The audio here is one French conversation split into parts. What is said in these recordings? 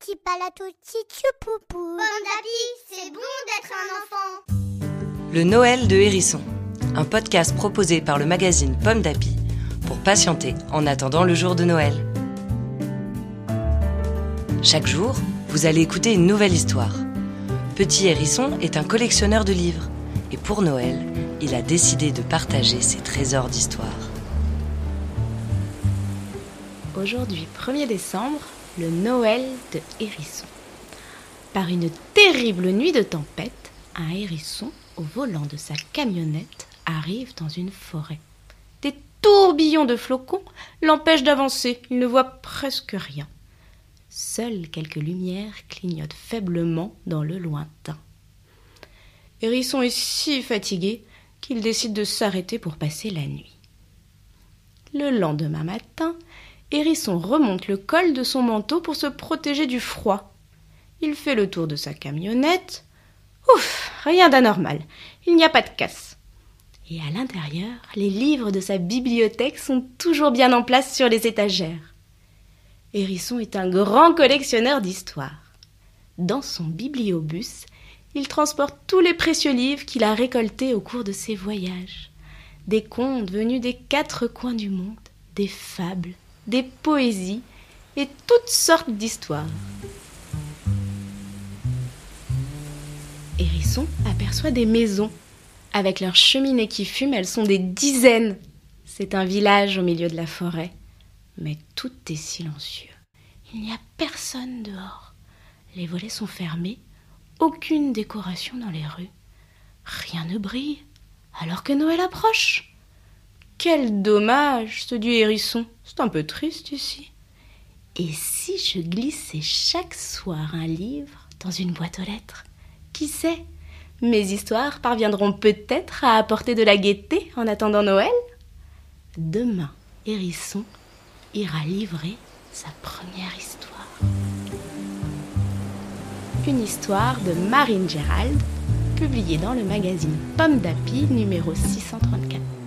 Petit palato, petit poupou. c'est bon d'être un enfant. Le Noël de Hérisson, un podcast proposé par le magazine Pomme d'Api pour patienter en attendant le jour de Noël. Chaque jour, vous allez écouter une nouvelle histoire. Petit Hérisson est un collectionneur de livres et pour Noël, il a décidé de partager ses trésors d'histoire. Aujourd'hui, 1er décembre, le Noël de Hérisson. Par une terrible nuit de tempête, un hérisson, au volant de sa camionnette, arrive dans une forêt. Des tourbillons de flocons l'empêchent d'avancer. Il ne voit presque rien. Seules quelques lumières clignotent faiblement dans le lointain. Hérisson est si fatigué qu'il décide de s'arrêter pour passer la nuit. Le lendemain matin, Hérisson remonte le col de son manteau pour se protéger du froid. Il fait le tour de sa camionnette. Ouf, rien d'anormal. Il n'y a pas de casse. Et à l'intérieur, les livres de sa bibliothèque sont toujours bien en place sur les étagères. Hérisson est un grand collectionneur d'histoires. Dans son bibliobus, il transporte tous les précieux livres qu'il a récoltés au cours de ses voyages. Des contes venus des quatre coins du monde, des fables, des poésies et toutes sortes d'histoires. Hérisson aperçoit des maisons. Avec leurs cheminées qui fument, elles sont des dizaines. C'est un village au milieu de la forêt. Mais tout est silencieux. Il n'y a personne dehors. Les volets sont fermés. Aucune décoration dans les rues. Rien ne brille, alors que Noël approche. Quel dommage, se dit Hérisson. C'est un peu triste ici. Et si je glissais chaque soir un livre dans une boîte aux lettres? Qui sait? Mes histoires parviendront peut-être à apporter de la gaieté en attendant Noël? Demain, Hérisson ira livrer sa première histoire. Une histoire de Marine Gérald, publiée dans le magazine Pomme d'Api numéro 634.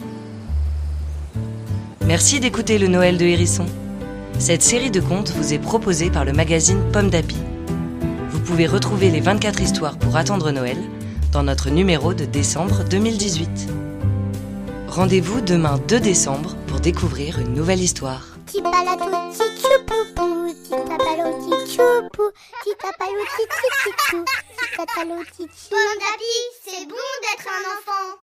Merci d'écouter le Noël de Hérisson. Cette série de contes vous est proposée par le magazine Pomme d'Api. Vous pouvez retrouver les 24 histoires pour attendre Noël dans notre numéro de décembre 2018. Rendez-vous demain 2 décembre pour découvrir une nouvelle histoire. Petit palato, petit poupou. Petit tapalo, petit choupou. Petit tapalo, petit chichou. Petit tapalo, petit Bon d'api, c'est bon d'être un enfant.